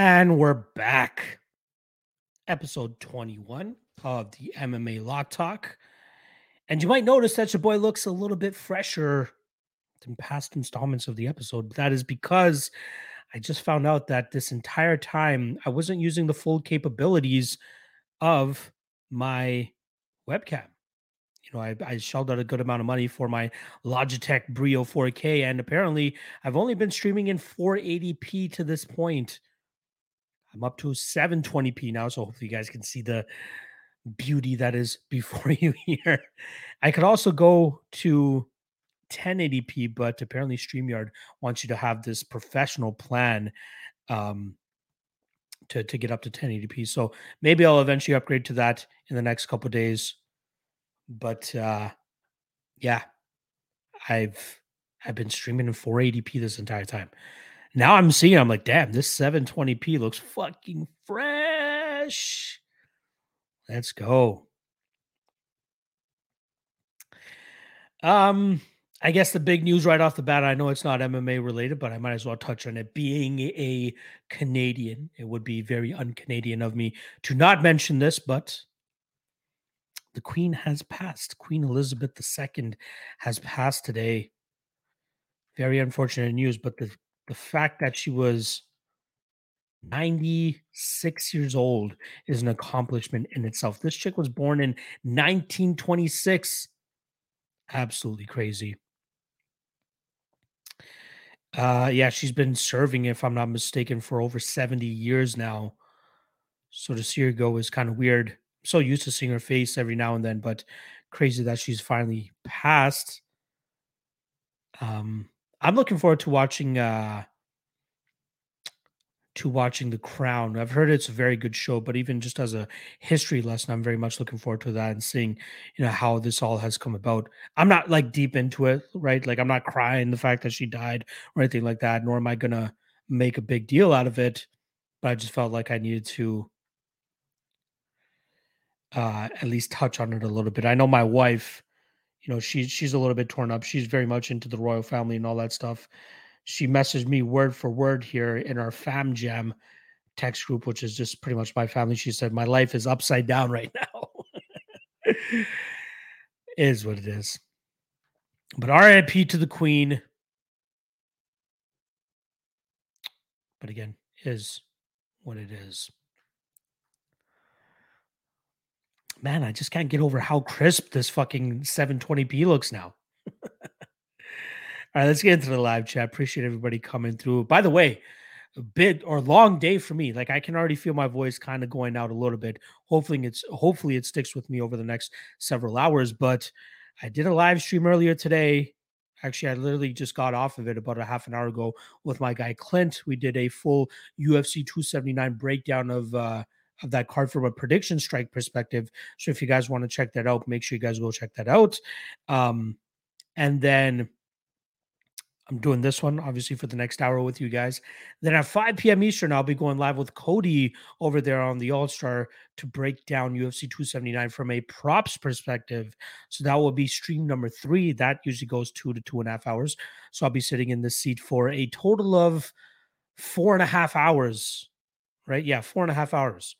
And we're back. Episode 21 of the MMA Lock Talk. And you might notice that your boy looks a little bit fresher than past installments of the episode. That is because I just found out that this entire time I wasn't using the full capabilities of my webcam. You know, I, I shelled out a good amount of money for my Logitech Brio 4K, and apparently I've only been streaming in 480p to this point. I'm up to 720p now, so hopefully you guys can see the beauty that is before you here. I could also go to 1080p, but apparently StreamYard wants you to have this professional plan um, to, to get up to 1080p. So maybe I'll eventually upgrade to that in the next couple days. But uh, yeah, I've I've been streaming in 480p this entire time. Now I'm seeing, I'm like, damn, this 720p looks fucking fresh. Let's go. Um, I guess the big news right off the bat, I know it's not MMA related, but I might as well touch on it. Being a Canadian, it would be very un Canadian of me to not mention this, but the Queen has passed. Queen Elizabeth II has passed today. Very unfortunate news, but the the fact that she was 96 years old is an accomplishment in itself. This chick was born in 1926. Absolutely crazy. Uh yeah, she's been serving, if I'm not mistaken, for over 70 years now. So to see her go is kind of weird. I'm so used to seeing her face every now and then, but crazy that she's finally passed. Um I'm looking forward to watching uh to watching The Crown. I've heard it's a very good show, but even just as a history lesson, I'm very much looking forward to that and seeing, you know, how this all has come about. I'm not like deep into it, right? Like I'm not crying the fact that she died or anything like that, nor am I gonna make a big deal out of it. But I just felt like I needed to uh at least touch on it a little bit. I know my wife you know she's she's a little bit torn up. She's very much into the royal family and all that stuff. She messaged me word for word here in our fam jam text group which is just pretty much my family. She said my life is upside down right now. Is what it is. But rip to the queen. But again is what it is man, I just can't get over how crisp this fucking 720p looks now. All right, let's get into the live chat. Appreciate everybody coming through. By the way, a bit or long day for me. Like I can already feel my voice kind of going out a little bit. Hopefully it's hopefully it sticks with me over the next several hours. But I did a live stream earlier today. Actually, I literally just got off of it about a half an hour ago with my guy Clint. We did a full UFC 279 breakdown of uh of that card from a prediction strike perspective. So if you guys want to check that out, make sure you guys go check that out. Um, and then I'm doing this one obviously for the next hour with you guys. Then at 5 p.m. Eastern, I'll be going live with Cody over there on the All Star to break down UFC 279 from a props perspective. So that will be stream number three. That usually goes two to two and a half hours. So I'll be sitting in this seat for a total of four and a half hours, right? Yeah, four and a half hours.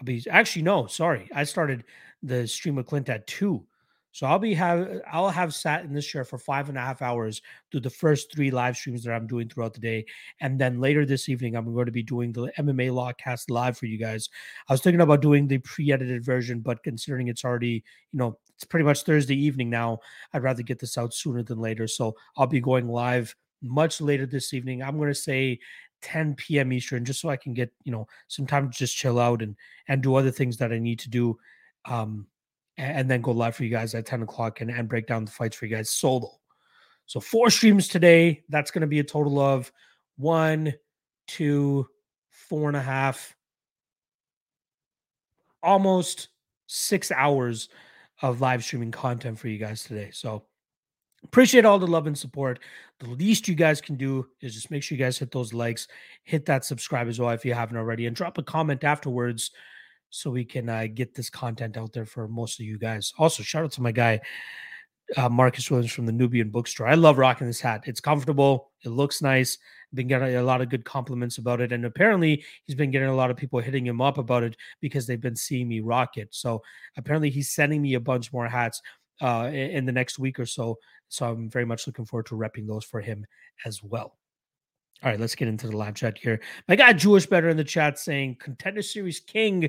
I'll be actually no, sorry. I started the stream with Clint at two. So I'll be have I'll have sat in this chair for five and a half hours through the first three live streams that I'm doing throughout the day, and then later this evening I'm going to be doing the MMA Lawcast live for you guys. I was thinking about doing the pre-edited version, but considering it's already you know it's pretty much Thursday evening now, I'd rather get this out sooner than later. So I'll be going live much later this evening. I'm going to say 10 p.m. Eastern, just so I can get you know some time to just chill out and and do other things that I need to do, um, and, and then go live for you guys at 10 o'clock and and break down the fights for you guys solo. So four streams today. That's going to be a total of one, two, four and a half, almost six hours of live streaming content for you guys today. So Appreciate all the love and support. The least you guys can do is just make sure you guys hit those likes, hit that subscribe as well if you haven't already, and drop a comment afterwards so we can uh, get this content out there for most of you guys. Also, shout out to my guy, uh, Marcus Williams from the Nubian Bookstore. I love rocking this hat. It's comfortable, it looks nice, been getting a lot of good compliments about it. And apparently, he's been getting a lot of people hitting him up about it because they've been seeing me rock it. So apparently, he's sending me a bunch more hats uh, in the next week or so. So I'm very much looking forward to repping those for him as well. All right, let's get into the live chat here. My guy Jewish Better in the chat saying contender series king.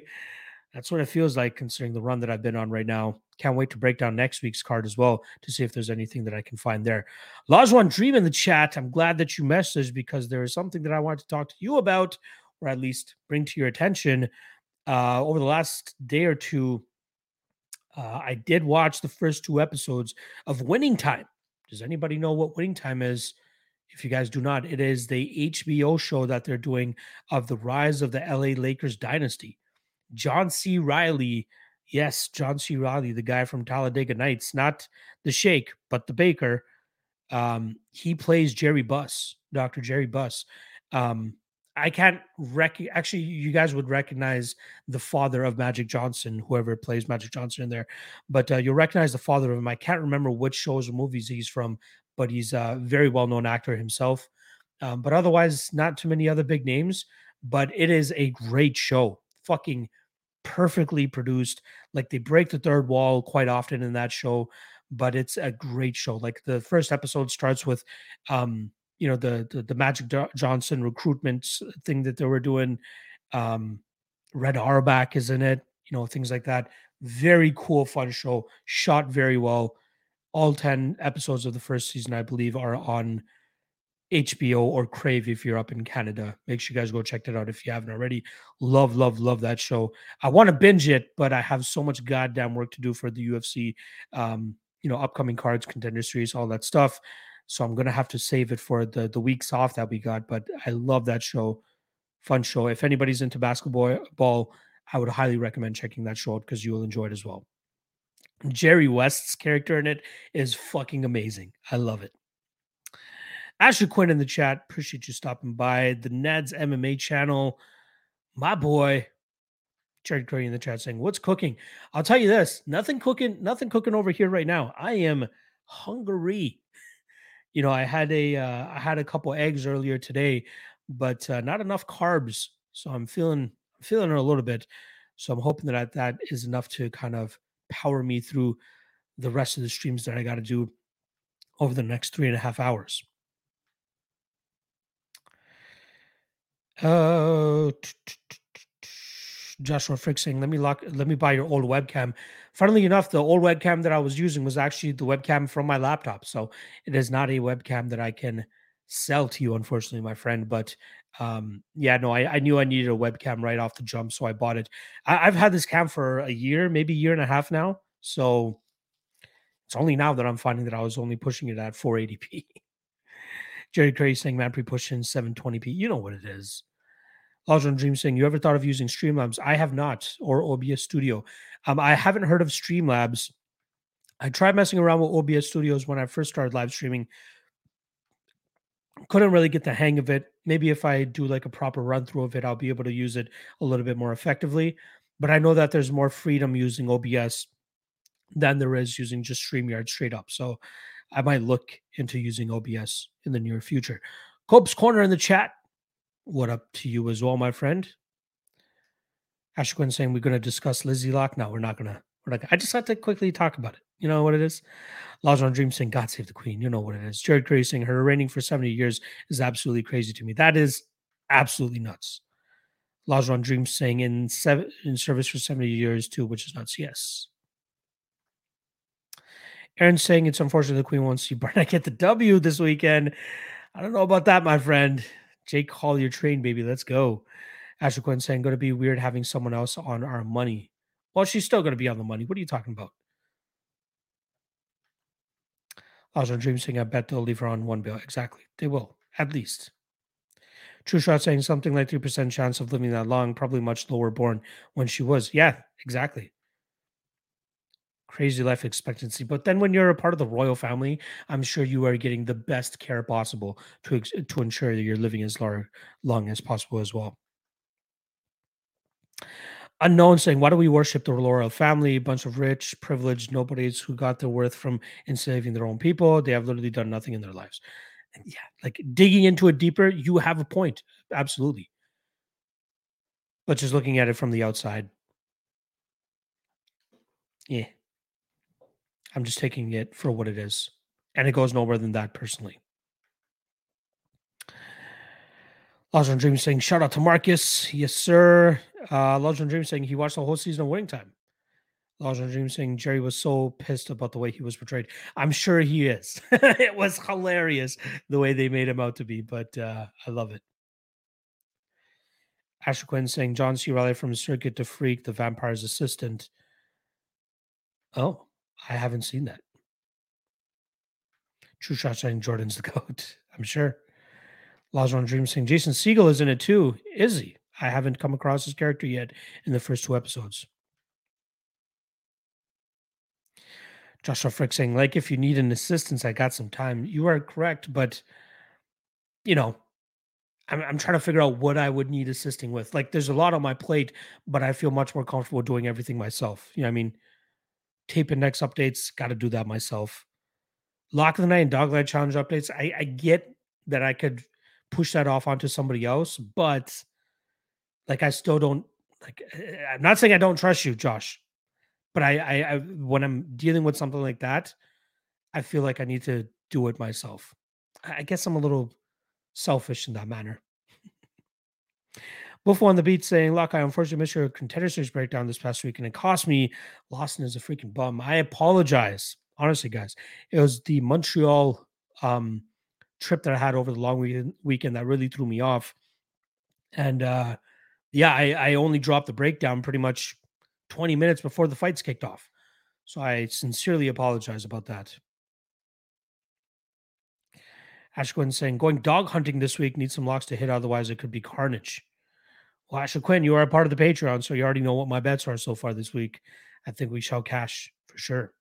That's what it feels like considering the run that I've been on right now. Can't wait to break down next week's card as well to see if there's anything that I can find there. Lajwan Dream in the chat. I'm glad that you messaged because there is something that I want to talk to you about, or at least bring to your attention. Uh, over the last day or two, uh, I did watch the first two episodes of Winning Time. Does anybody know what Winning Time is? If you guys do not, it is the HBO show that they're doing of the rise of the LA Lakers dynasty. John C. Reilly, yes, John C. Reilly, the guy from Talladega Nights, not the Shake, but the Baker. Um, he plays Jerry Buss, Dr. Jerry Buss. Um, I can't rec actually you guys would recognize the father of Magic Johnson, whoever plays Magic Johnson in there, but uh, you'll recognize the father of him. I can't remember which shows or movies he's from, but he's a very well known actor himself. Um, but otherwise, not too many other big names. But it is a great show, fucking perfectly produced. Like they break the third wall quite often in that show, but it's a great show. Like the first episode starts with, um, you know, the the, the Magic Johnson recruitment thing that they were doing. Um, Red Auerbach is in it, you know, things like that. Very cool, fun show. Shot very well all 10 episodes of the first season, I believe, are on HBO or Crave if you're up in Canada. Make sure you guys go check that out if you haven't already. Love, love, love that show. I want to binge it, but I have so much goddamn work to do for the UFC, um, you know, upcoming cards, contender series, all that stuff. So I'm gonna have to save it for the the weeks off that we got. But I love that show, fun show. If anybody's into basketball, ball, I would highly recommend checking that show out because you will enjoy it as well. Jerry West's character in it is fucking amazing. I love it. Ashley Quinn in the chat. Appreciate you stopping by. The Ned's MMA channel. My boy, Jared Curry in the chat saying, What's cooking? I'll tell you this nothing cooking, nothing cooking over here right now. I am hungry. You know, I had a uh, I had a couple eggs earlier today, but uh, not enough carbs. So I'm feeling I'm feeling it a little bit. So I'm hoping that that is enough to kind of power me through the rest of the streams that I got to do over the next three and a half hours. Uh, Joshua Frick saying, "Let me lock. Let me buy your old webcam." Funnily enough, the old webcam that I was using was actually the webcam from my laptop, so it is not a webcam that I can sell to you, unfortunately, my friend. But um, yeah, no, I, I knew I needed a webcam right off the jump, so I bought it. I, have had this cam for a year, maybe a year and a half now. So it's only now that I'm finding that I was only pushing it at 480p. Jerry Cray saying, man, pre pushing 720p. You know what it is. Lajron Dream saying, you ever thought of using Streamlabs? I have not, or OBS Studio. Um, I haven't heard of Streamlabs. I tried messing around with OBS Studios when I first started live streaming couldn't really get the hang of it. Maybe if I do like a proper run through of it, I'll be able to use it a little bit more effectively. But I know that there's more freedom using OBS than there is using just StreamYard straight up. So I might look into using OBS in the near future. Cope's Corner in the chat. What up to you as well, my friend? Ashwin saying we're going to discuss Lizzie Lock. No, we're not going to. We're not. I just have to quickly talk about it. You know what it is? on Dream saying, God save the Queen. You know what it is. Jared Curry saying her reigning for 70 years is absolutely crazy to me. That is absolutely nuts. on Dream saying in seven in service for 70 years too, which is nuts. Yes. Aaron saying it's unfortunate the Queen won't see Barnett get the W this weekend. I don't know about that, my friend. Jake Collier train, baby. Let's go. Ashley Quinn saying, going to be weird having someone else on our money. Well, she's still going to be on the money. What are you talking about? Also, Dream saying, I bet they'll leave her on one bill. Exactly. They will, at least. True Shot saying something like 3% chance of living that long, probably much lower born when she was. Yeah, exactly. Crazy life expectancy. But then when you're a part of the royal family, I'm sure you are getting the best care possible to, to ensure that you're living as long, long as possible as well. Unknown saying, Why do we worship the royal family? A bunch of rich, privileged nobodies who got their worth from enslaving their own people. They have literally done nothing in their lives. yeah, like digging into it deeper, you have a point. Absolutely. But just looking at it from the outside, yeah. I'm just taking it for what it is. And it goes nowhere than that personally. Lost on Dream saying, shout out to Marcus. Yes, sir. Uh, on Dream saying he watched the whole season of Winning Time. On Dream saying Jerry was so pissed about the way he was portrayed. I'm sure he is. it was hilarious the way they made him out to be, but uh, I love it. Asher Quinn saying John C. Reilly from Cirque du Freak, the vampire's assistant. Oh, I haven't seen that. True Shot saying Jordan's the goat. I'm sure. Laws Dream saying Jason Segel is in it too. Is he? I haven't come across his character yet in the first two episodes. Joshua Frick saying, like, if you need an assistance, I got some time. You are correct, but you know, I'm, I'm trying to figure out what I would need assisting with. Like, there's a lot on my plate, but I feel much more comfortable doing everything myself. You know, I mean, tape and next updates, got to do that myself. Lock of the Night and Dogland Challenge updates, I, I get that I could push that off onto somebody else, but like I still don't like. Eh, I'm not saying I don't trust you, Josh, but I, I, I when I'm dealing with something like that, I feel like I need to do it myself. I guess I'm a little selfish in that manner. Buffalo on the beat saying, Look, I unfortunately missed your contender series breakdown this past week and it cost me. Lawson is a freaking bum. I apologize. Honestly, guys. It was the Montreal um, trip that I had over the long weekend, weekend that really threw me off. And uh, yeah, I, I only dropped the breakdown pretty much 20 minutes before the fights kicked off. So I sincerely apologize about that. Ash Quinn saying, going dog hunting this week, need some locks to hit, otherwise it could be carnage. Well, Ashley Quinn, you are a part of the Patreon, so you already know what my bets are so far this week. I think we shall cash for sure.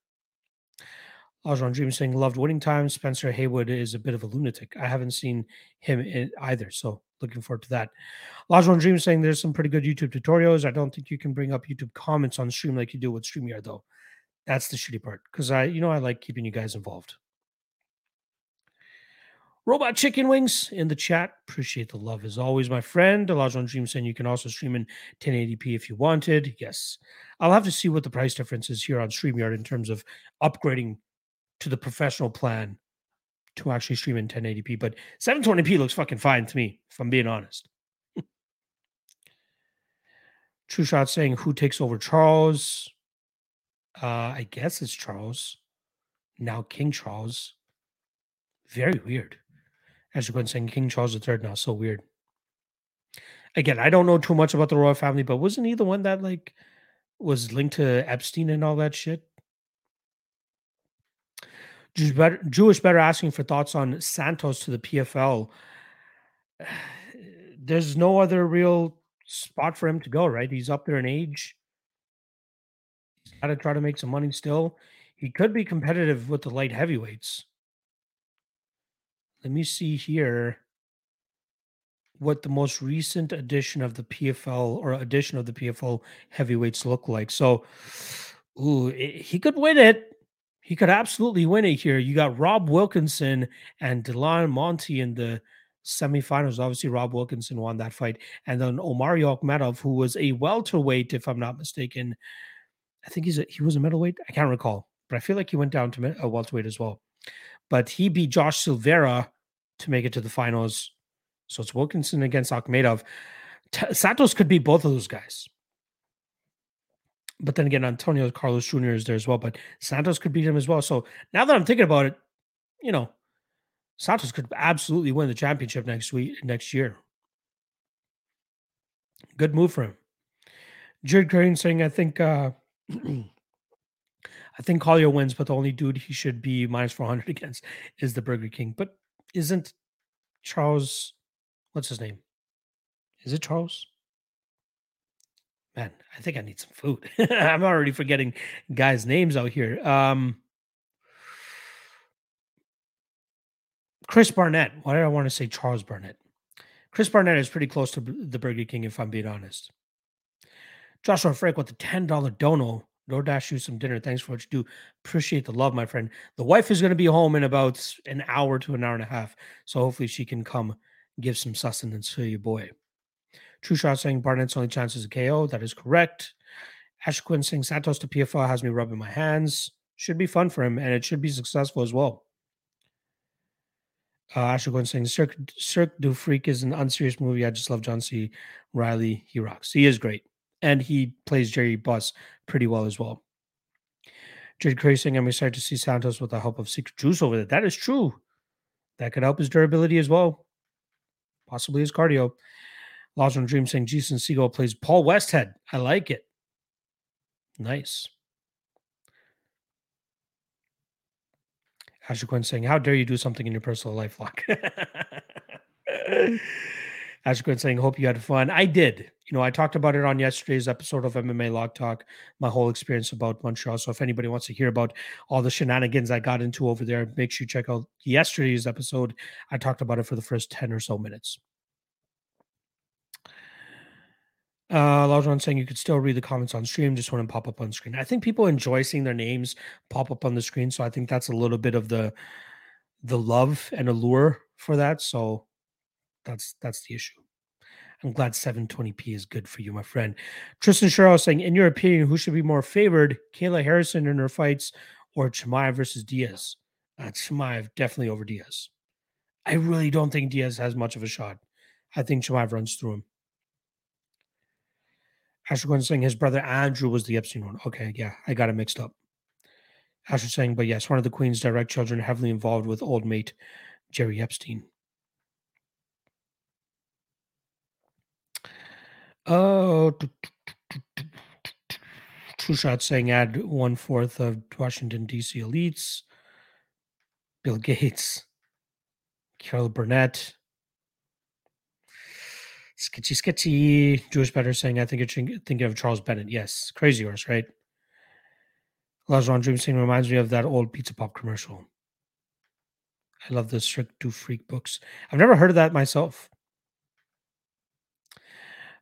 Lajon Dream saying loved winning time. Spencer Haywood is a bit of a lunatic. I haven't seen him either, so looking forward to that. Lajon Dream saying there's some pretty good YouTube tutorials. I don't think you can bring up YouTube comments on stream like you do with StreamYard though. That's the shitty part because I, you know, I like keeping you guys involved. Robot Chicken Wings in the chat. Appreciate the love as always, my friend. Elijah Dream saying you can also stream in 1080p if you wanted. Yes. I'll have to see what the price difference is here on StreamYard in terms of upgrading to the professional plan to actually stream in 1080p. But 720p looks fucking fine to me, if I'm being honest. True Shot saying who takes over Charles? Uh, I guess it's Charles. Now King Charles. Very weird. As you've been saying, King Charles III now. So weird. Again, I don't know too much about the royal family, but wasn't he the one that like was linked to Epstein and all that shit? Jewish better, Jewish better asking for thoughts on Santos to the PFL. There's no other real spot for him to go, right? He's up there in age. He's got to try to make some money still. He could be competitive with the light heavyweights. Let me see here what the most recent edition of the PFL or edition of the PFL heavyweights look like. So, ooh, he could win it. He could absolutely win it here. You got Rob Wilkinson and Delan Monte in the semifinals. Obviously, Rob Wilkinson won that fight. And then Omari Akhmedov, who was a welterweight, if I'm not mistaken. I think he's a, he was a middleweight. I can't recall, but I feel like he went down to a uh, welterweight as well but he beat Josh Silveira to make it to the finals. So it's Wilkinson against Akhmedov. T- Santos could be both of those guys. But then again, Antonio Carlos Jr. is there as well. But Santos could beat him as well. So now that I'm thinking about it, you know, Santos could absolutely win the championship next week, next year. Good move for him. Jared Crane saying, I think uh I think Collier wins, but the only dude he should be minus 400 against is the Burger King. But isn't Charles, what's his name? Is it Charles? Man, I think I need some food. I'm already forgetting guys' names out here. Um, Chris Barnett. Why did I want to say Charles Barnett? Chris Barnett is pretty close to the Burger King, if I'm being honest. Joshua Frank with the $10 dono DoorDash you some dinner. Thanks for what you do. Appreciate the love, my friend. The wife is going to be home in about an hour to an hour and a half. So hopefully she can come give some sustenance to your boy. True Shot saying Barnett's only chance is a KO. That is correct. Ash Quinn saying Santos to PFL has me rubbing my hands. Should be fun for him and it should be successful as well. Uh, Asher Quinn saying Cirque, Cirque du Freak is an unserious movie. I just love John C. Reilly. He rocks. He is great. And he plays Jerry Buss pretty well as well. Jade Curry saying I'm excited to see Santos with the help of Secret Juice over there. That is true. That could help his durability as well. Possibly his cardio. Lawson Dream saying Jason Segel plays Paul Westhead. I like it. Nice. Asher Quinn saying, How dare you do something in your personal life, Lock? Asher Quinn saying, Hope you had fun. I did. You know, I talked about it on yesterday's episode of MMA Lock Talk, my whole experience about Montreal. So if anybody wants to hear about all the shenanigans I got into over there, make sure you check out yesterday's episode. I talked about it for the first 10 or so minutes. Uh, Lajon saying you could still read the comments on stream, just to pop up on screen. I think people enjoy seeing their names pop up on the screen, so I think that's a little bit of the the love and allure for that. So that's that's the issue. I'm glad 720p is good for you, my friend. Tristan Sherrill saying, in your opinion, who should be more favored, Kayla Harrison in her fights or Chimaev versus Diaz? Uh, Chimaev definitely over Diaz. I really don't think Diaz has much of a shot. I think Chimaev runs through him. Asher Quinn saying his brother Andrew was the Epstein one. Okay, yeah, I got it mixed up. Asher saying, but yes, one of the Queen's direct children heavily involved with old mate Jerry Epstein. Oh, True Shot saying add one fourth of Washington D.C. elites. Bill Gates, Carol Burnett, Sketchy, sketchy. Jewish better saying, I think it's thinking of Charles Bennett. Yes, crazy horse, right? Lajon Dream saying reminds me of that old Pizza Pop commercial. I love the Cirque du Freak books. I've never heard of that myself.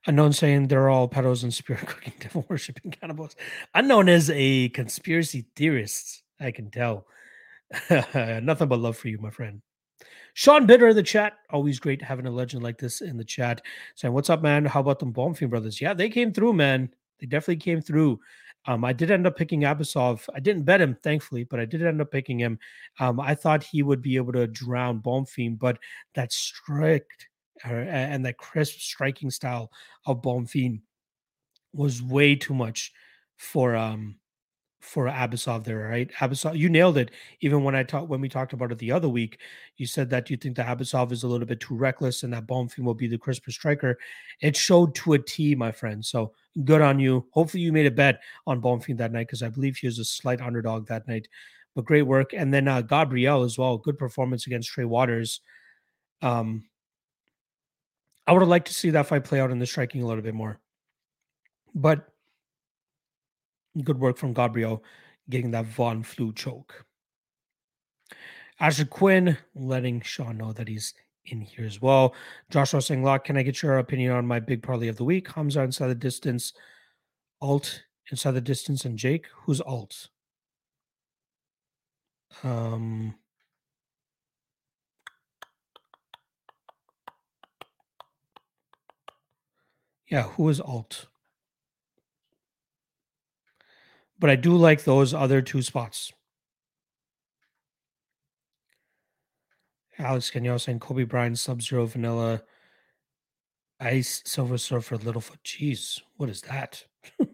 Unknown saying they're all pedos and spirit cooking, devil worshiping cannibals. Unknown is a conspiracy theorist. I can tell. Nothing but love for you, my friend. Sean Bitter in the chat. Always great having a legend like this in the chat. Saying, What's up, man? How about them Bonfim brothers? Yeah, they came through, man. They definitely came through. Um, I did end up picking Abasov. I didn't bet him, thankfully, but I did end up picking him. Um, I thought he would be able to drown Bonfim, but that strict uh, and that crisp striking style of Bonfim was way too much for um for Abasov there, right? Abasov, you nailed it. Even when I talked when we talked about it the other week, you said that you think that Abasov is a little bit too reckless and that Bonfim will be the crisper striker. It showed to a T, my friend. So good on you. Hopefully you made a bet on Bonfim that night because I believe he was a slight underdog that night. But great work. And then uh Gabriel as well. Good performance against Trey Waters. Um I would have liked to see that fight play out in the striking a little bit more. But Good work from Gabriel getting that Von Flue choke. Asher Quinn letting Sean know that he's in here as well. Joshua saying, Lock, can I get your opinion on my big parlay of the week? Hamza inside the distance, Alt inside the distance, and Jake. Who's Alt? Um, yeah, who is Alt? But I do like those other two spots. Alex Kenyo saying Kobe Bryant, Sub Zero Vanilla, Ice, Silver Surfer, Littlefoot. Jeez, what is that?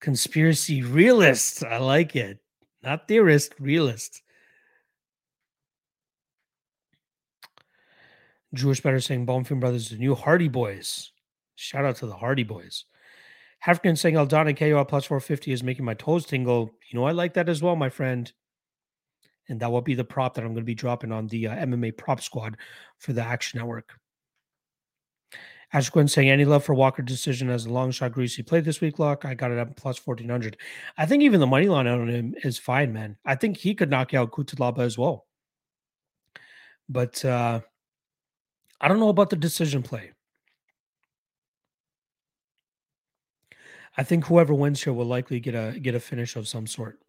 Conspiracy realist. I like it. Not theorist, realist. Jewish Better saying Bonfim Brothers, the new Hardy Boys. Shout out to the Hardy Boys. African saying Aldana KO plus 450 is making my toes tingle. You know, I like that as well, my friend. And that will be the prop that I'm going to be dropping on the uh, MMA prop squad for the Action Network. Ash Quinn saying any love for Walker decision as a long shot greasy play this week, Lock. I got it up plus 1400. I think even the money line on him is fine, man. I think he could knock out Cutelaba as well. But uh I don't know about the decision play. I think whoever wins here will likely get a get a finish of some sort.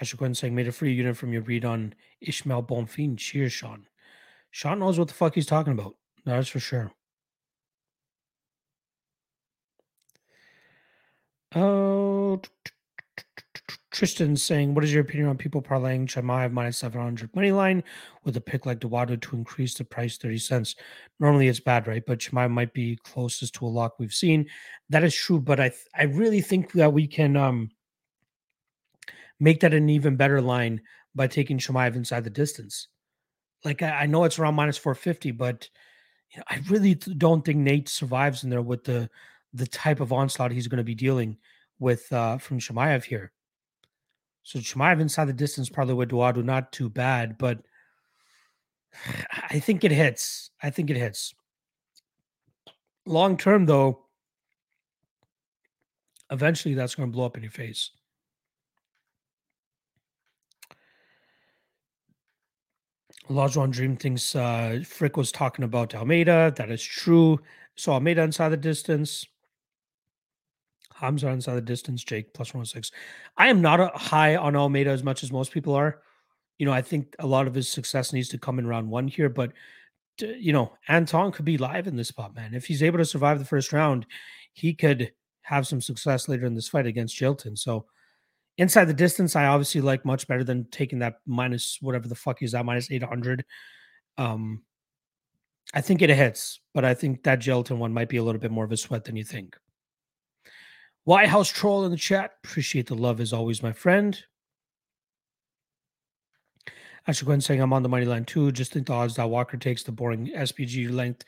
Ashley Quinn saying, made a free unit from your read on Ishmael Bonfim. Cheers, Sean. Sean knows what the fuck he's talking about. That's for sure. Oh, Tristan saying, What is your opinion on people parlaying Chimaev minus 700 money line with a pick like Dawodu to increase the price 30 cents? Normally it's bad, right? But Chimaev might be closest to a lock we've seen. That is true, but I th- I really think that we can um make that an even better line by taking Chimaev inside the distance. Like I, I know it's around minus 450, but you know, I really don't think Nate survives in there with the the type of onslaught he's going to be dealing with uh from Chimaev here. So Chimaev inside the distance, probably with Dawodu, not too bad, but I think it hits. I think it hits. Long term, though, eventually that's going to blow up in your face. Lajuan Dream thinks uh, Frick was talking about Almeida. That is true. So Almeida inside the distance. Hamza inside the distance. Jake plus 106. I am not high on Almeida as much as most people are. You know, I think a lot of his success needs to come in round one here, but you know, Anton could be live in this spot, man. If he's able to survive the first round, he could have some success later in this fight against Jailton. So inside the distance, I obviously like much better than taking that minus whatever the fuck is that minus 800. Um, I think it hits, but I think that Jailton one might be a little bit more of a sweat than you think. White House Troll in the chat. Appreciate the love as always, my friend. Actually, Gwen saying I'm on the money line too. Just think the odds that Walker takes the boring SPG length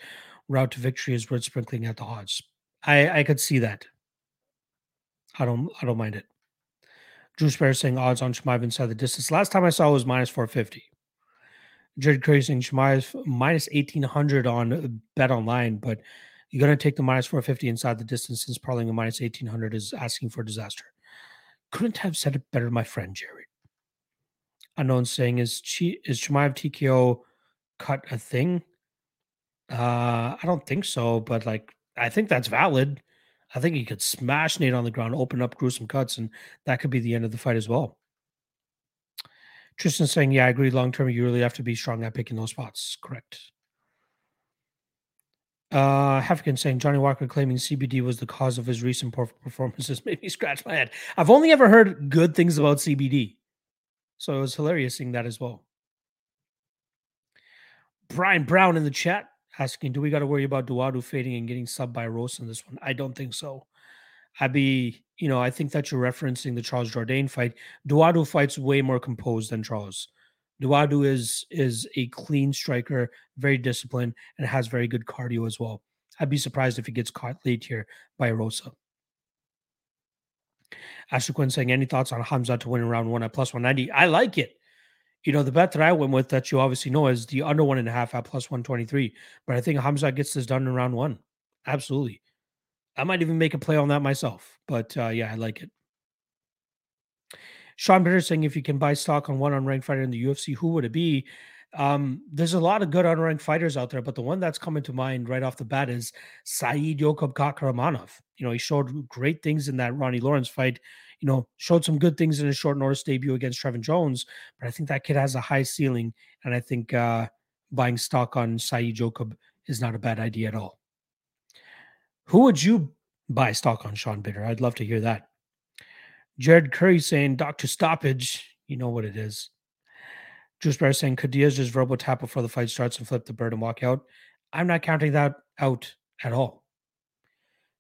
route to victory is worth sprinkling at the odds. I I could see that. I don't I don't mind it. Drew Sparrow saying odds on Chimaev inside the distance. Last time I saw it was minus 450. Jared Curry saying Chimaev minus 1800 on Bet Online, but you're going to take the minus 450 inside the distance since parlaying a minus 1800 is asking for disaster. Couldn't have said it better, my friend Jared. Unknown saying is Chi, is Chimaev TKO cut a thing? Uh, I don't think so, but like I think that's valid. I think he could smash Nate on the ground, open up gruesome cuts, and that could be the end of the fight as well. Tristan saying, Yeah, I agree. Long term, you really have to be strong at picking those spots. Correct. Uh, Hefkin saying Johnny Walker claiming CBD was the cause of his recent poor performances made me scratch my head. I've only ever heard good things about CBD. So it was hilarious seeing that as well. Brian Brown in the chat asking, do we got to worry about Dawodu fading and getting sub by Rose in this one? I don't think so. I'd be, you know, I think that you're referencing the Charles Jourdain fight. Dawodu fights way more composed than Charles. Dawodu is is a clean striker, very disciplined, and has very good cardio as well. I'd be surprised if he gets caught late here by Rosa. Ashley Quinn saying, any thoughts on Hamza to win in round one at plus 190? I like it you know, the bet that I went with that you obviously know is the under one and a half at plus 123. But I think Hamza gets this done in round one. Absolutely. I might even make a play on that myself. But uh, yeah, I like it. Sean Bitter saying if you can buy stock on one unranked fighter in the UFC, who would it be? Um, there's a lot of good unranked fighters out there, but the one that's coming to mind right off the bat is Saidyokub Kakhramonov. You know, he showed great things in that Ronnie Lawrence fight you know, showed some good things in his short notice debut against Trevin Jones. But I think that kid has a high ceiling. And I think uh, buying stock on Saeed Yokup is not a bad idea at all. Who would you buy stock on, Sean Bitter? I'd love to hear that. Jared Curry saying, Dr. Stoppage, you know what it is. Juice Bear saying, could Diaz just verbal tap before the fight starts and flip the bird and walk out? I'm not counting that out at all.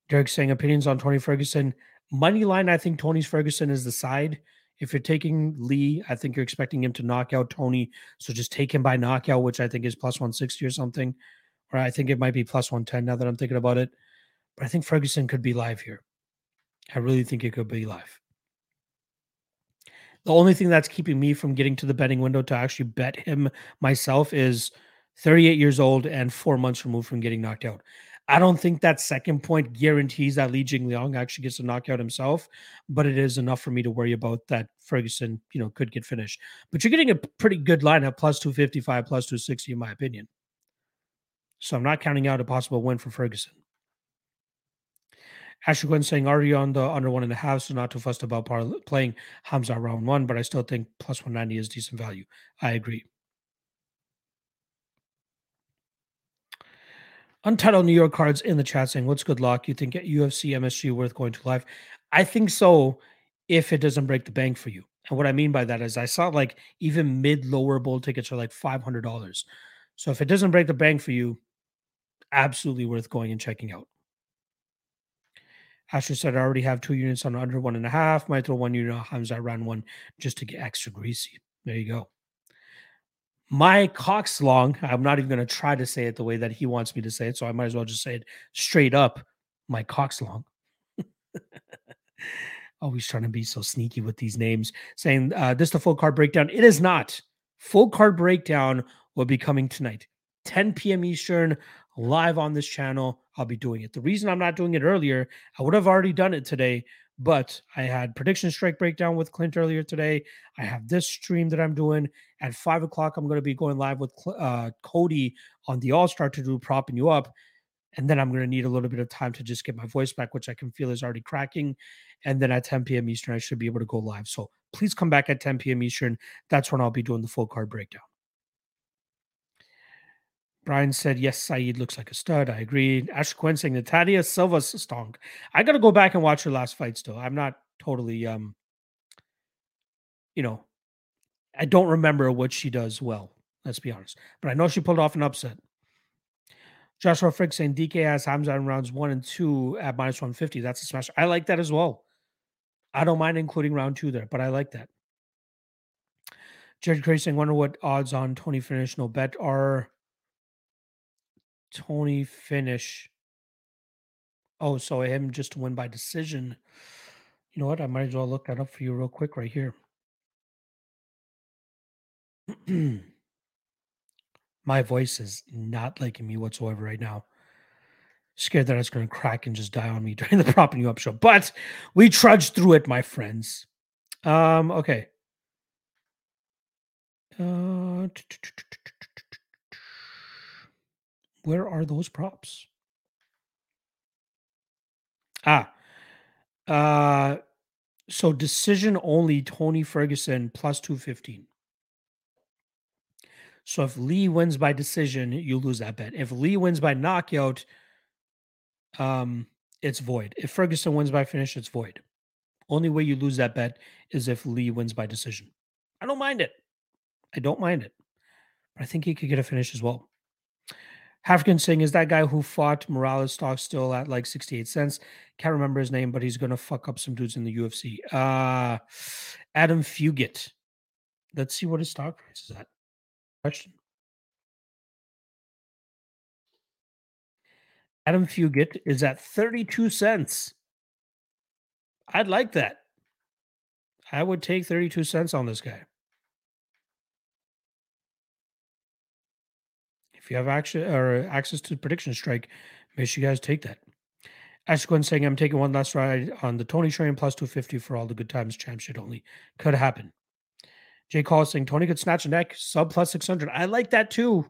Derek saying, opinions on Tony Ferguson. Money line, I think Tony's Ferguson is the side. If you're taking Lee, I think you're expecting him to knock out Tony. So just take him by knockout, which I think is plus 160 or something. Or I think it might be plus 110 now that I'm thinking about it. But I think Ferguson could be live here. I really think it could be live. The only thing that's keeping me from getting to the betting window to actually bet him myself is 38 years old and four months removed from getting knocked out. I don't think that second point guarantees that Li Jingliang actually gets a knockout himself, but it is enough for me to worry about that Ferguson, you know, could get finished. But you're getting a pretty good lineup, plus 255, plus 260, in my opinion. So I'm not counting out a possible win for Ferguson. Ashley Gwen saying already on the under one and a half, so not too fussed about par- playing Hamza round one, but I still think plus 190 is decent value. I agree. Untitled New York cards in the chat saying, What's good luck? You think UFC MSG worth going to live? I think so if it doesn't break the bank for you. And what I mean by that is I saw like even mid lower bowl tickets are like $500. So if it doesn't break the bank for you, absolutely worth going and checking out. Asher said, I already have two units on under one and a half. Might throw one unit on Hamza round one just to get extra greasy. There you go. My Cox long, I'm not even going to try to say it the way that he wants me to say it. So I might as well just say it straight up. My Cox long. Always trying to be so sneaky with these names, saying uh, this is the full card breakdown. It is not. Full card breakdown will be coming tonight, 10 p.m. Eastern, live on this channel. I'll be doing it. The reason I'm not doing it earlier, I would have already done it today, but I had prediction strike breakdown with Clint earlier today. I have this stream that I'm doing at five o'clock. I'm going to be going live with uh, Cody on the All Star to do propping you up. And then I'm going to need a little bit of time to just get my voice back, which I can feel is already cracking. And then at 10 p.m. Eastern, I should be able to go live. So please come back at 10 p.m. Eastern. That's when I'll be doing the full card breakdown. Brian said, yes, Saeed looks like a stud. I agree. Ash Quinn saying Natalia Silva stonk. I got to go back and watch her last fight still. I'm not totally, um, you know, I don't remember what she does well. Let's be honest. But I know she pulled off an upset. Joshua Frick saying DK has Hamza in rounds one and two at minus 150. That's a smash. I like that as well. I don't mind including round two there, but I like that. Jared Crazy saying, wonder what odds on Tony finish no bet are. Tony finish. Oh, so him just to win by decision. You know what? I might as well look that up for you real quick right here. My voice is not liking me whatsoever right now. Scared that it's going to crack and just die on me during the propping you up show. But we trudged through it, my friends. Um, okay. Uh, where are those props? Ah. Uh so decision only Tony Ferguson plus 215. So if Lee wins by decision, you lose that bet. If Lee wins by knockout, um, it's void. If Ferguson wins by finish, it's void. Only way you lose that bet is if Lee wins by decision. I don't mind it. I don't mind it. But I think he could get a finish as well. African saying is that guy who fought Morales stock still at like 68 cents. Can't remember his name, but he's gonna fuck up some dudes in the UFC. Uh Adam Fugitt. Let's see what his stock price is at. Question. Adam Fugitt is at 32 cents. I'd like that. I would take 32 cents on this guy. If you have access or access to prediction strike, make sure you guys take that. Ash Gwen saying I'm taking one last ride on the Tony train plus 250 for all the good times champ shit only. Could happen. Jay Call saying Tony could snatch a neck sub plus 600. I like that too.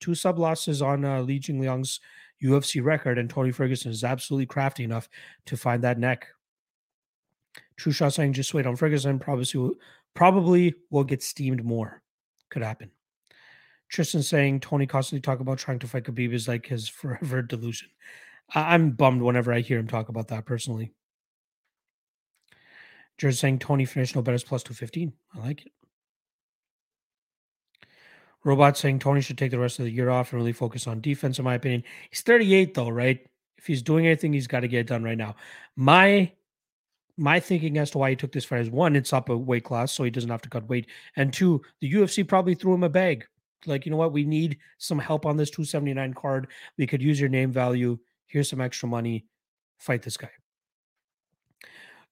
Two sub losses on uh, Li Jingliang's UFC record, and Tony Ferguson is absolutely crafty enough to find that neck. True Shot saying just wait on Ferguson. Probably, probably will get steamed more. Could happen. Tristan saying Tony constantly talk about trying to fight Khabib is like his forever delusion. I- am bummed whenever I hear him talk about that personally. Jared saying Tony finished no better plus 215. I like it. Robot saying Tony should take the rest of the year off and really focus on defense, in my opinion. He's 38 though, right? If he's doing anything, he's got to get it done right now. My my thinking as to why he took this fight is one, it's up a weight class, so he doesn't have to cut weight. And two, the UFC probably threw him a bag like, you know what, we need some help on this 279 card. We could use your name value. Here's some extra money. Fight this guy.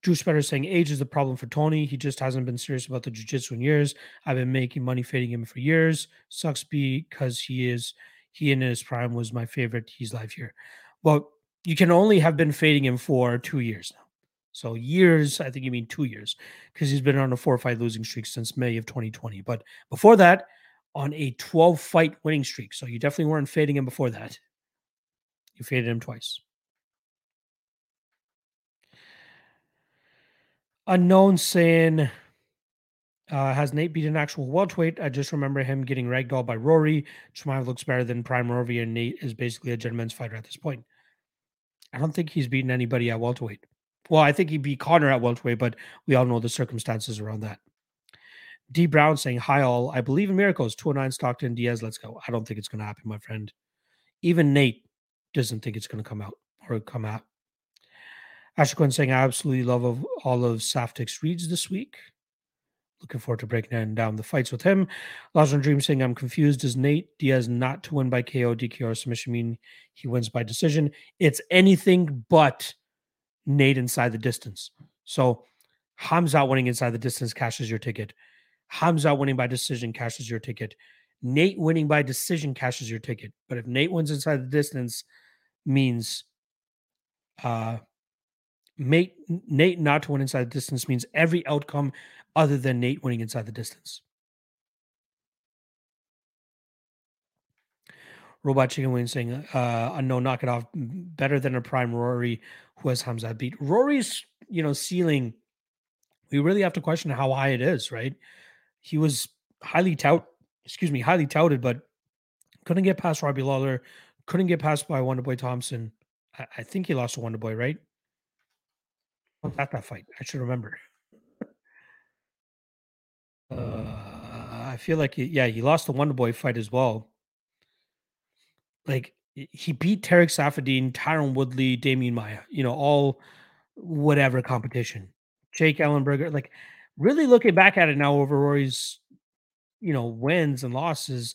Drew Spetter saying age is the problem for Tony. He just hasn't been serious about the jiu-jitsu in years. I've been making money fading him for years. Sucks because he is he in his prime was my favorite. He's live here. Well, you can only have been fading him for two years now. So years, I think you mean two years, because he's been on a four or five losing streak since May of 2020. But before that, on a 12 fight winning streak. So you definitely weren't fading him before that. You faded him twice. Unknown saying uh, has Nate beat an actual welterweight. I just remember him getting ragdolled by Rory. Chimaev looks better than Prime Rory, and Nate is basically a gentleman's fighter at this point. I don't think he's beaten anybody at welterweight. Well, I think he beat Conor at welterweight, but we all know the circumstances around that. D Brown saying, Hi all. I believe in miracles. 209 Stockton Diaz. Let's go. I don't think it's going to happen, my friend. Even Nate doesn't think it's going to come out or come out. Ashley Quinn saying, I absolutely love all of Saftik's reads this week. Looking forward to breaking down the fights with him. Lazarus Dream saying, I'm confused. Does Nate Diaz not to win by KO, DQ, or submission mean he wins by decision? It's anything but Nate inside the distance. So Hamza winning inside the distance cashes your ticket. Hamza winning by decision cashes your ticket. Nate winning by decision cashes your ticket. But if Nate wins inside the distance, means uh Nate, Nate not to win inside the distance means every outcome other than Nate winning inside the distance. Robot Chicken Wing saying, uh, unknown knock it off better than a prime Rory who has Hamza beat. Rory's, you know, ceiling, we really have to question how high it is, right? He was highly tout, excuse me, highly touted, but couldn't get past Robbie Lawler, couldn't get past by Wonderboy Thompson. I, I think he lost to Wonderboy, right? At that that fight, I should remember. Uh, I feel like he, yeah, he lost the Wonder Boy fight as well. Like he beat Tarec Saffiedine, Tyron Woodley, Demian Maia, you know, all whatever competition. Jake Ellenberger, like really looking back at it now over Rory's, you know, wins and losses,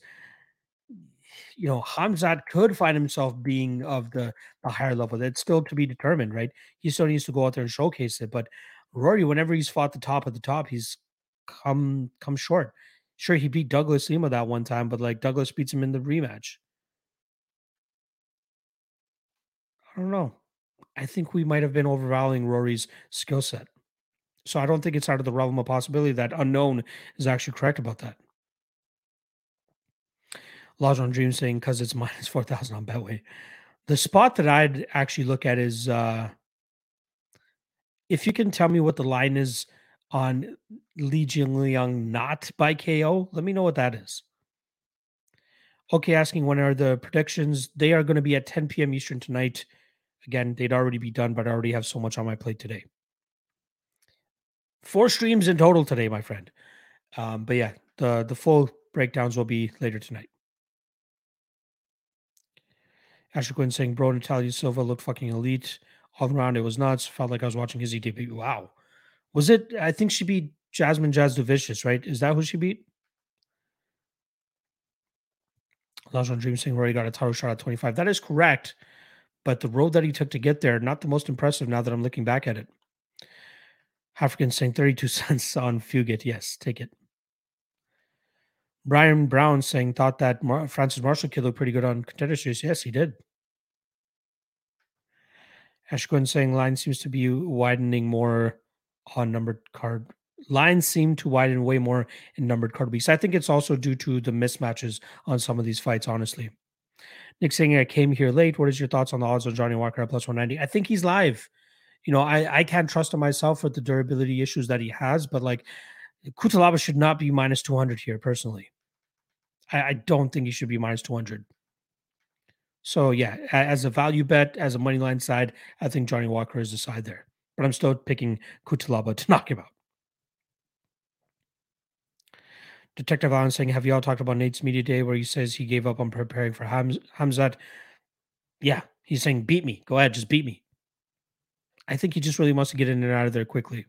you know, Hamzat could find himself being of the, the higher level. That's still to be determined, right? He still needs to go out there and showcase it. But Rory, whenever he's fought the top at the top, he's come come short. Sure, he beat Douglas Lima that one time, but like Douglas beats him in the rematch. I don't know. I think we might have been overvaluing Rory's skill set. So I don't think it's out of the realm of possibility that unknown is actually correct about that. Laws on Dream saying because it's minus four thousand on Betway. The spot that I'd actually look at is uh if you can tell me what the line is on Li Jingliang not by KO, let me know what that is. Okay, asking when are the predictions? They are going to be at 10 p.m. Eastern tonight. Again, they'd already be done, but I already have so much on my plate today. Four streams in total today, my friend. Um, but yeah, the the full breakdowns will be later tonight. Ashley Quinn saying, Bro, Natalia Silva looked fucking elite all around. It was nuts. Felt like I was watching his debut. Wow. Was it? I think she beat Jasmine Jasudavicius, right? Is that who she beat? Lajon Dream saying Rory got a title shot at 25. That is correct. But the road that he took to get there, not the most impressive now that I'm looking back at it. African saying 32 cents on Fugitt. Yes, take it. Brian Brown saying thought that Mar- Francis Marshall kid looked pretty good on contender series. Yes, he did. Ashquin saying line seems to be widening more on numbered card. Lines seem to widen way more in numbered card weeks. I think it's also due to the mismatches on some of these fights, honestly. Nick saying I came here late. What is your thoughts on the odds of Johnny Walker at plus 190? I think he's live. You know, I, I can't trust him myself with the durability issues that he has, but like Cutelaba should not be minus 200 here, personally. I, I don't think he should be minus 200. So, yeah, as a value bet, as a money line side, I think Johnny Walker is the side there. But I'm still picking Cutelaba to knock him out. Detective Allen saying, Have you all talked about Nate's media day where he says he gave up on preparing for Hamz- Hamzat? Yeah, he's saying, Beat me. Go ahead, just beat me. I think he just really wants to get in and out of there quickly.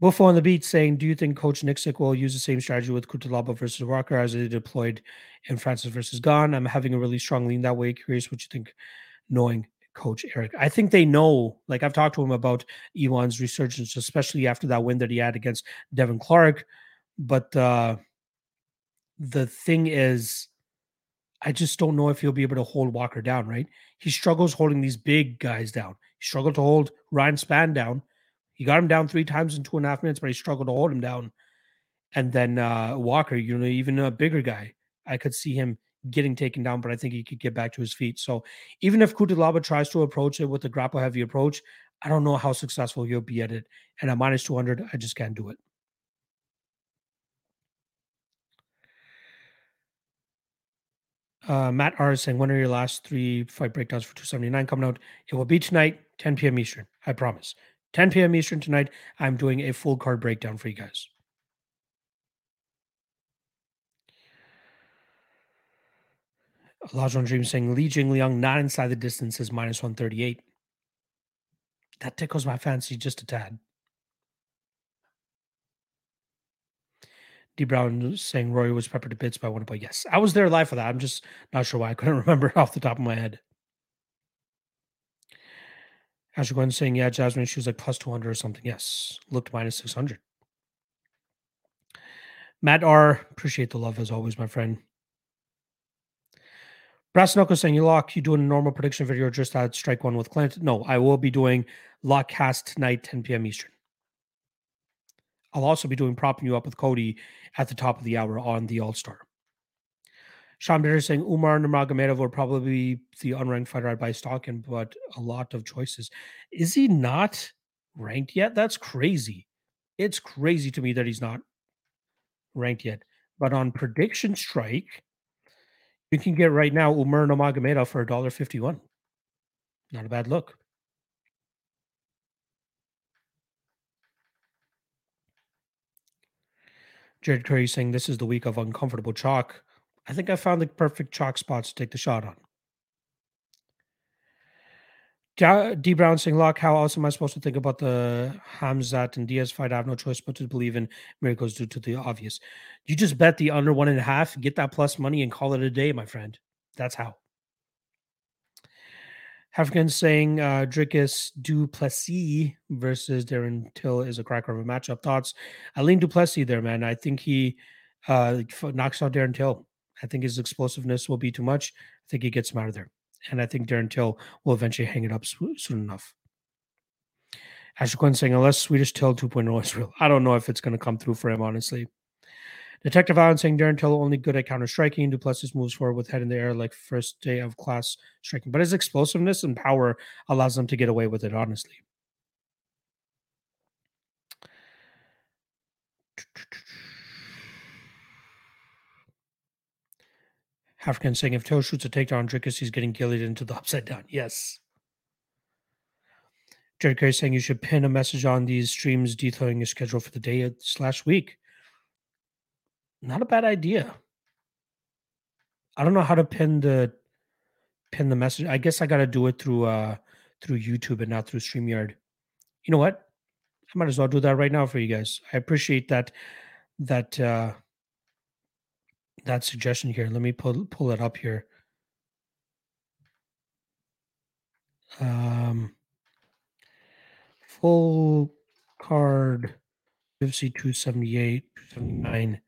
Buffo on the beat saying, Do you think Coach Nicksick will use the same strategy with Cutelaba versus Walker as they deployed in Francis versus Gane? I'm having a really strong lean that way. Curious what you think, knowing Coach Eric. I think they know, like I've talked to him about Ion's resurgence, especially after that win that he had against Devin Clark. But uh, the thing is, I just don't know if he'll be able to hold Walker down, right? He struggles holding these big guys down. Struggled to hold Ryan Spann down. He got him down three times in two and a half minutes, but he struggled to hold him down. And then uh, Walker, you know, even a bigger guy, I could see him getting taken down, but I think he could get back to his feet. So even if Cutelaba tries to approach it with a grapple heavy approach, I don't know how successful he'll be at it. And at minus 200, I just can't do it. Uh, Matt R is saying, when are your last three fight breakdowns for 279 coming out? It will be tonight, 10 p.m. Eastern. I promise. 10 p.m. Eastern tonight. I'm doing a full card breakdown for you guys. Elijah Dream saying Li Jingliang not inside the distance is minus 138. That tickles my fancy just a tad. D Brown saying Rory was peppered to bits by one but yes, I was there live for that. I'm just not sure why I couldn't remember off the top of my head. Ashley Gwen saying, yeah, Jasmine, she was like plus 200 or something. Yes, looked minus 600. Matt R, appreciate the love as always, my friend. Brass Knuckle saying, you lock, you doing a normal prediction video just at strike one with Clint? No, I will be doing lock cast tonight, 10 p.m. Eastern. I'll also be doing propping you up with Cody at the top of the hour on the All Star. Sean Bitter saying Umar Nurmagomedov will probably be the unranked fighter I'd buy stock in, but a lot of choices. Is he not ranked yet? That's crazy. It's crazy to me that he's not ranked yet. But on prediction strike, you can get right now Umar Nurmagomedov for $1.51. Not a bad look. Jared Curry saying this is the week of uncomfortable chalk. I think I found the perfect chalk spots to take the shot on. D Brown saying, Lock, how else am I supposed to think about the Hamzat and Diaz fight? I have no choice but to believe in miracles due to the obvious. You just bet the under one and a half, get that plus money, and call it a day, my friend. That's how. African saying uh, Dricus Du Plessis versus Darren Till is a cracker of a matchup. Thoughts? I lean Du Plessis there, man. I think he uh, knocks out Darren Till. I think his explosiveness will be too much. I think he gets him out of there. And I think Darren Till will eventually hang it up soon enough. Ashley Quinn saying, unless Swedish Till 2.0 is real, I don't know if it's going to come through for him, honestly. Detective Allen saying Darren only good at counter striking. Du Plessis moves forward with head in the air like first day of class striking, but his explosiveness and power allows them to get away with it, honestly. African saying if Till shoots a takedown, Dricus, he's getting gillied into the upside down. Yes. Jared Curry saying you should pin a message on these streams detailing your schedule for the day slash week. Not a bad idea. I don't know how to pin the pin the message. I guess I got to do it through uh through YouTube and not through StreamYard. You know what? I might as well do that right now for you guys. I appreciate that that uh that suggestion here. Let me pull pull it up here. Um full card UFC 278, 279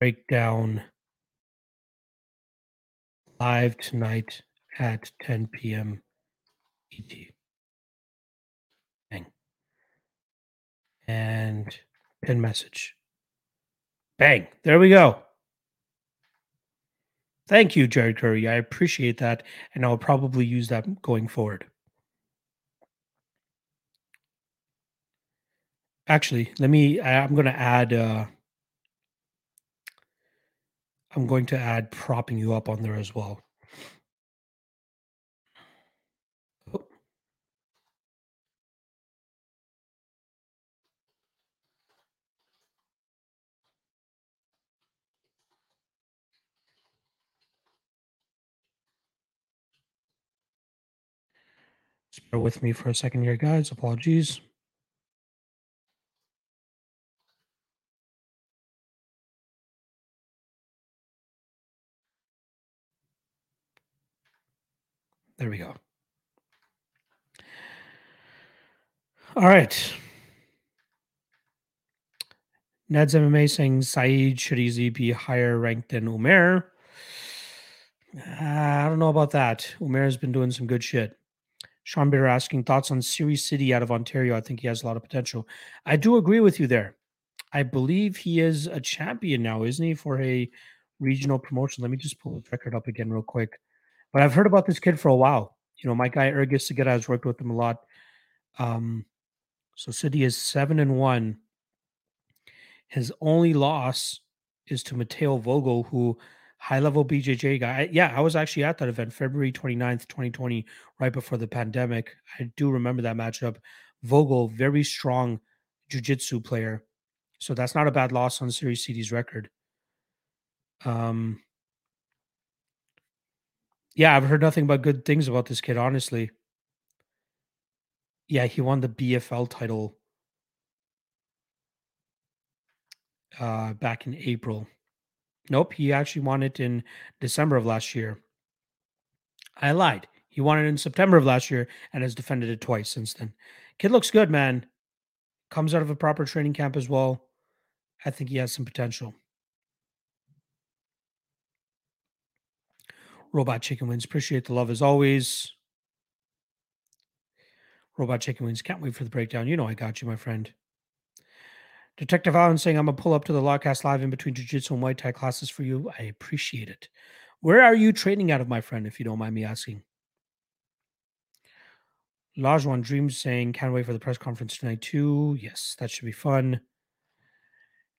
breakdown live tonight at 10 p.m. ET. Bang. And pin message. Bang. There we go. Thank you, Jared Curry. I appreciate that. And I'll probably use that going forward. Actually, let me, I'm going to add, uh, I'm going to add propping you up on there as well. Oh. Bear with me for a second here, guys. Apologies. There we go. All right. Ned's MMA saying Saeed should easily be higher ranked than Umair. Uh, I don't know about that. Umair has been doing some good shit. Sean Bitter asking thoughts on Serhiy Sidey out of Ontario. I think he has a lot of potential. I do agree with you there. I believe he is a champion now, isn't he, for a regional promotion? Let me just pull the record up again real quick. But I've heard about this kid for a while. You know, my guy Ergis Segura has worked with him a lot. Um, so Sidey is seven and one. His only loss is to Mateo Vogel, who high level BJJ guy. Yeah, I was actually at that event February 29th, 2020, right before the pandemic. I do remember that matchup. Vogel, very strong jiu-jitsu player. So that's not a bad loss on Serhiy Sidey's record. Um Yeah, I've heard nothing but good things about this kid, honestly. Yeah, he won the BFL title uh back in April. Nope, he actually won it in December of last year. I lied. He won it in September of last year and has defended it twice since then. Kid looks good, man. Comes out of a proper training camp as well. I think he has some potential. Robot Chicken Wings. Appreciate the love as always. Robot Chicken Wings. Can't wait for the breakdown. You know I got you, my friend. Detective Allen saying I'm gonna pull up to the Lockcast live in between jiu-jitsu and white tie classes for you. I appreciate it. Where are you training out of, my friend, if you don't mind me asking? Lajuan Dreams saying, can't wait for the press conference tonight, too. Yes, that should be fun.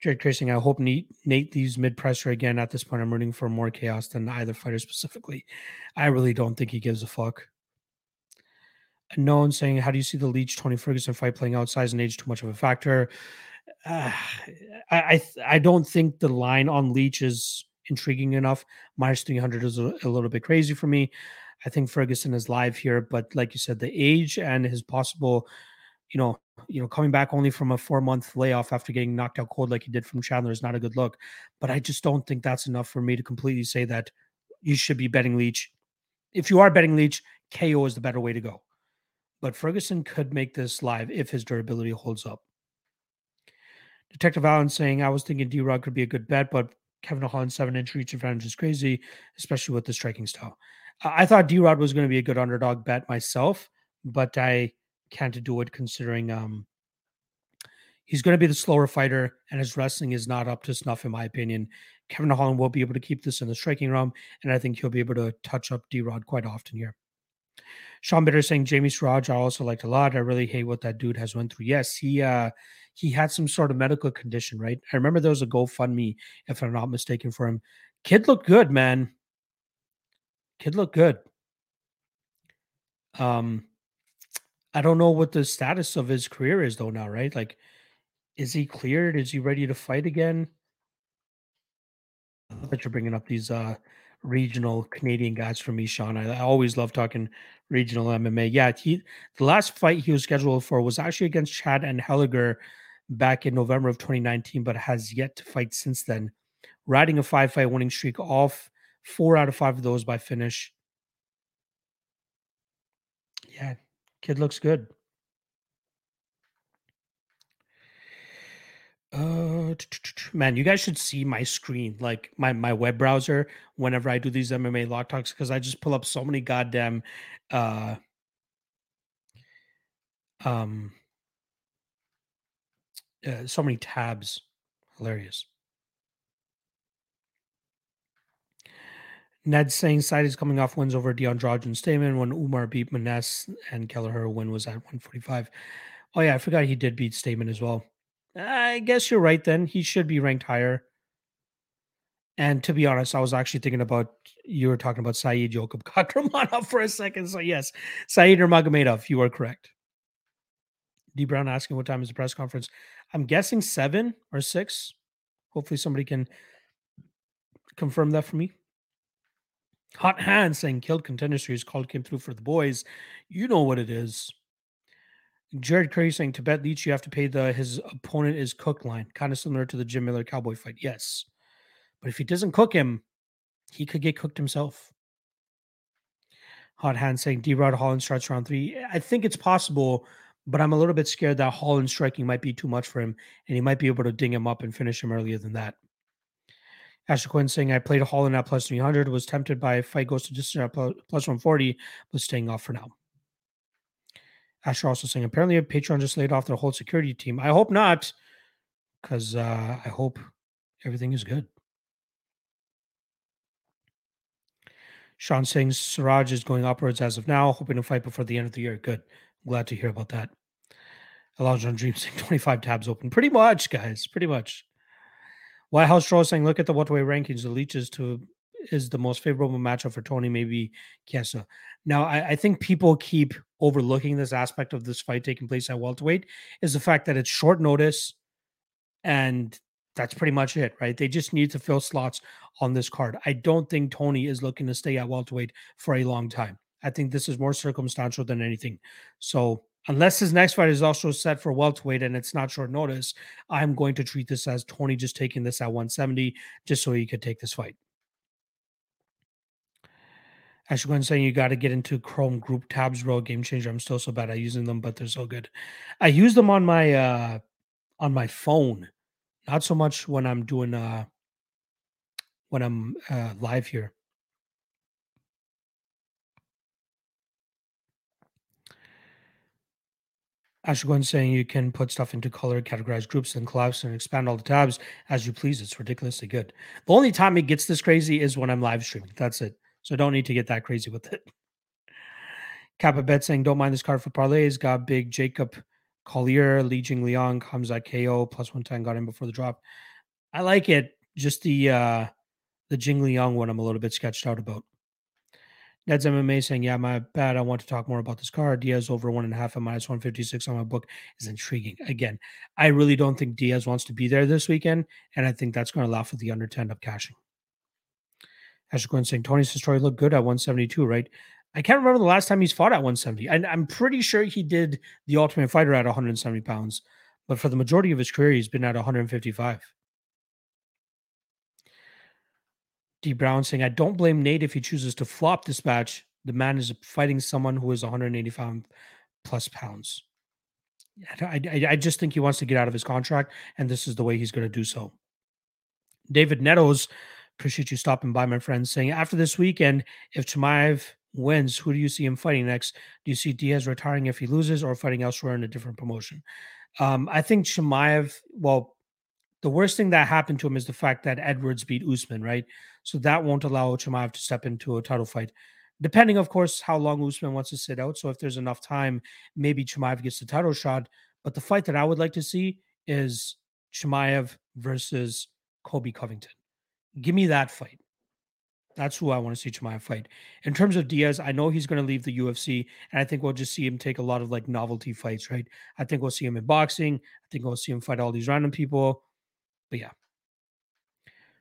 Jared Cursing, I hope Nate, Nate leaves mid pressure again. At this point, I'm rooting for more chaos than either fighter specifically. I really don't think he gives a fuck. Known saying, How do you see the Leech Tony Ferguson fight playing out? Size and age too much of a factor. Uh, I, I I don't think the line on Leech is intriguing enough. Minus 300 is a, a little bit crazy for me. I think Ferguson is live here, but like you said, the age and his possible, you know, you know, coming back only from a four month layoff after getting knocked out cold like he did from Chandler is not a good look. But I just don't think that's enough for me to completely say that you should be betting Leech. If you are betting Leech, KO is the better way to go. But Ferguson could make this live if his durability holds up. Detective Allen saying, I was thinking D Rod could be a good bet, but Kevin Holland seven inch reach advantage is crazy, especially with the striking style. I thought D Rod was going to be a good underdog bet myself, but I can't do it considering um, he's going to be the slower fighter and his wrestling is not up to snuff, in my opinion. Kevin Holland will be able to keep this in the striking realm, and I think he'll be able to touch up D Rod quite often here. Sean Bitter saying Jamie Siraj, I also liked a lot. I really hate what that dude has went through. Yes, he uh he had some sort of medical condition, right? I remember there was a GoFundMe, if I'm not mistaken, for him. Kid looked good, man. Kid looked good. Um, I don't know what the status of his career is though now, right? Like, is he cleared? Is he ready to fight again? I that you're bringing up these uh regional Canadian guys for me, Sean. I, I always love talking regional MMA. Yeah, he the last fight he was scheduled for was actually against Chad Anheliger back in November of 2019, but has yet to fight since then. Riding a five fight winning streak off four out of five of those by finish. Yeah, kid looks good. Uh, man, you guys should see my screen, like my my web browser, whenever I do these MMA lock talks, because I just pull up so many goddamn, uh, um, uh, so many tabs. Hilarious. Ned saying side is coming off wins over De Andrade and Stamann when Umar beat Maness and Kelleher win was at 145. Oh yeah, I forgot he did beat Stamann as well. I guess you're right then. He should be ranked higher. And to be honest, I was actually thinking about you were talking about Saeed Yokup Kakramanov for a second. So yes, Saeed Nurmagomedov, you are correct. D Brown asking what time is the press conference. I'm guessing seven or six. Hopefully somebody can confirm that for me. Hot hand saying killed contender series called came through for the boys. You know what it is. Jared Curry saying to bet Leech, you have to pay the his opponent is cooked line, kind of similar to the Jim Miller Cowboy fight. Yes. But if he doesn't cook him, he could get cooked himself. Hot hand saying D Rod Holland starts round three. I think it's possible, but I'm a little bit scared that Holland striking might be too much for him, and he might be able to ding him up and finish him earlier than that. Asher Quinn saying I played Holland at plus 300, was tempted by fight goes to distance at plus 140, but staying off for now. Asher also saying apparently a Patreon just laid off their whole security team. I hope not, because uh, I hope everything is good. Sean saying Siraj is going upwards as of now, hoping to fight before the end of the year. Good. glad to hear about that. Allows on Dream saying 25 tabs open. Pretty much, guys. Pretty much. Why House Stroll saying, look at the welterweight rankings. The leeches to is the most favorable matchup for Tony, maybe Chiesa. Now, I, I, think people keep overlooking this aspect of this fight taking place at welterweight is the fact that it's short notice and that's pretty much it, right? They just need to fill slots on this card. I don't think Tony is looking to stay at welterweight for a long time. I think this is more circumstantial than anything. So unless his next fight is also set for welterweight and it's not short notice, I'm going to treat this as Tony just taking this at 170 just so he could take this fight. Actually, going saying you got to get into Chrome group tabs, bro. Game changer. I'm still so bad at using them, but they're so good. I use them on my uh on my phone, not so much when I'm doing uh when I'm uh, live here. Ashwin saying you can put stuff into color, categorize groups and collapse and expand all the tabs as you please. It's ridiculously good. The only time it gets this crazy is when I'm live streaming. That's it. So don't need to get that crazy with it. Kappa Bet saying don't mind this card for parlays. Got big Jacob Collier, Li Liang comes at KO plus 110. Got in before the drop. I like it. Just the uh the Jing Liang one I'm a little bit sketched out about. Ned's MMA saying, Yeah, my bad. I want to talk more about this card. Diaz over one and a half at minus 156 on my book is intriguing. Again, I really don't think Diaz wants to be there this weekend. And I think that's going to allow for the under 10 of cashing. Asher Glenn saying, Tony Story looked good at 172, right? I can't remember the last time he's fought at 170. And I'm pretty sure he did the Ultimate Fighter at 170 pounds. But for the majority of his career, he's been at 155. D Brown saying, I don't blame Nate if he chooses to flop this match. The man is fighting someone who is 185 plus pounds. I, I, I just think he wants to get out of his contract, and this is the way he's going to do so. David Nettles, appreciate you stopping by, my friend, saying, after this weekend, if Chimaev wins, who do you see him fighting next? Do you see Diaz retiring if he loses or fighting elsewhere in a different promotion? Um, I think Chimaev, well, the worst thing that happened to him is the fact that Edwards beat Usman, right? So that won't allow Chimaev to step into a title fight. Depending, of course, how long Usman wants to sit out. So if there's enough time, maybe Chimaev gets the title shot. But the fight that I would like to see is Chimaev versus Colby Covington. Give me that fight. That's who I want to see Chimaev fight. In terms of Diaz, I know he's going to leave the UFC, and I think we'll just see him take a lot of like novelty fights, right? I think we'll see him in boxing. I think we'll see him fight all these random people. But yeah.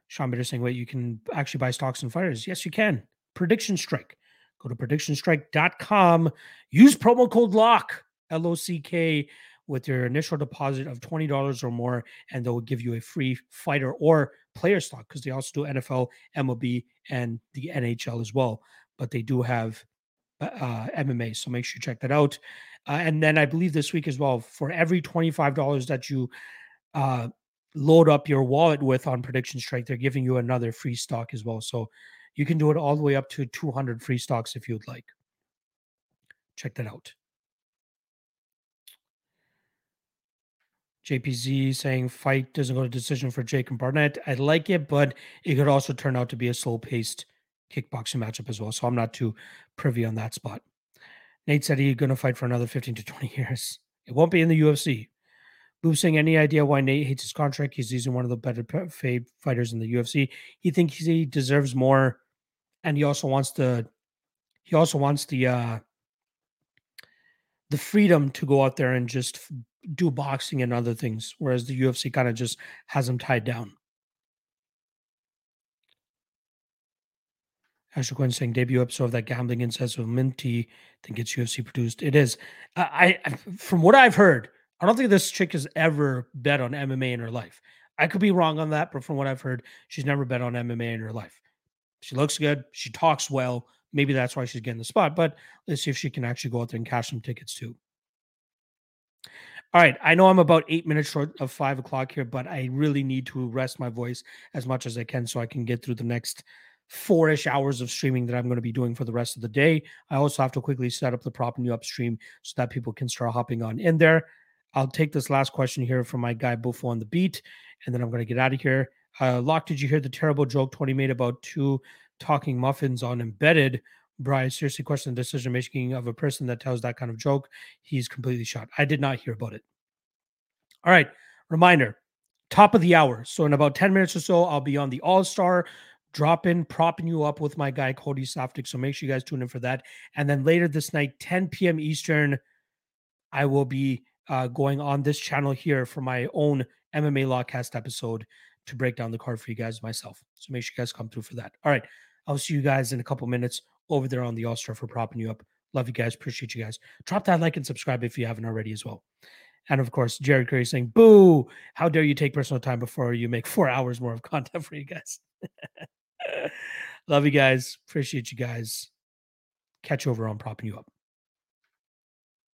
Sean Bitter saying, wait, you can actually buy stocks and fighters. Yes, you can. Prediction Strike. Go to predictionstrike.com. Use promo code LOCK, L O C K, with your initial deposit of $20 or more, and they'll give you a free fighter or player stock because they also do NFL, MLB, and the NHL as well. But they do have uh, MMA. So make sure you check that out. Uh, and then I believe this week as well, for every $25 that you uh, load up your wallet with on Prediction Strike, they're giving you another free stock as well. So you can do it all the way up to 200 free stocks if you'd like. Check that out. JPZ saying fight doesn't go to decision for Jake and Barnett. I like it, but it could also turn out to be a slow paced kickboxing matchup as well. So I'm not too privy on that spot. Nate said he's going to fight for another 15 to 20 years. It won't be in the UFC. Boob saying, any idea why Nate hates his contract? He's using one of the better paid fighters in the UFC. He thinks he deserves more, and he also wants the he also wants the uh the freedom to go out there and just do boxing and other things, whereas the UFC kind of just has him tied down. Ashley Quinn saying debut episode of that gambling incest with Minty think it's UFC produced. It is. I, I from what I've heard, I don't think this chick has ever bet on MMA in her life. I could be wrong on that, but from what I've heard, she's never bet on MMA in her life. She looks good. She talks well. Maybe that's why she's getting the spot. But let's see if she can actually go out there and cash some tickets too. All right. I know I'm about eight minutes short of five o'clock here, but I really need to rest my voice as much as I can so I can get through the next four ish hours of streaming that I'm going to be doing for the rest of the day. I also have to quickly set up the prop new upstream so that people can start hopping on in there. I'll take this last question here from my guy Buffo on the beat, and then I'm going to get out of here. Uh, Lock, did you hear the terrible joke Tony made about two talking muffins on embedded? Bryce, seriously question the decision making of a person that tells that kind of joke. He's completely shot. I did not hear about it. All right. Reminder top of the hour. So, in about 10 minutes or so, I'll be on the All Star dropping, propping you up with my guy, Cody Softic. So, make sure you guys tune in for that. And then later this night, 10 p.m. Eastern, I will be uh, going on this channel here for my own MMA Lockcast episode to break down the card for you guys myself. So, make sure you guys come through for that. All right. I'll see you guys in a couple minutes over there on the All Star for propping you up. Love you guys. Appreciate you guys. Drop that like and subscribe if you haven't already as well. And of course, Jared Curry saying, Boo, how dare you take personal time before you make four hours more of content for you guys? Love you guys. Appreciate you guys. Catch over on propping you up.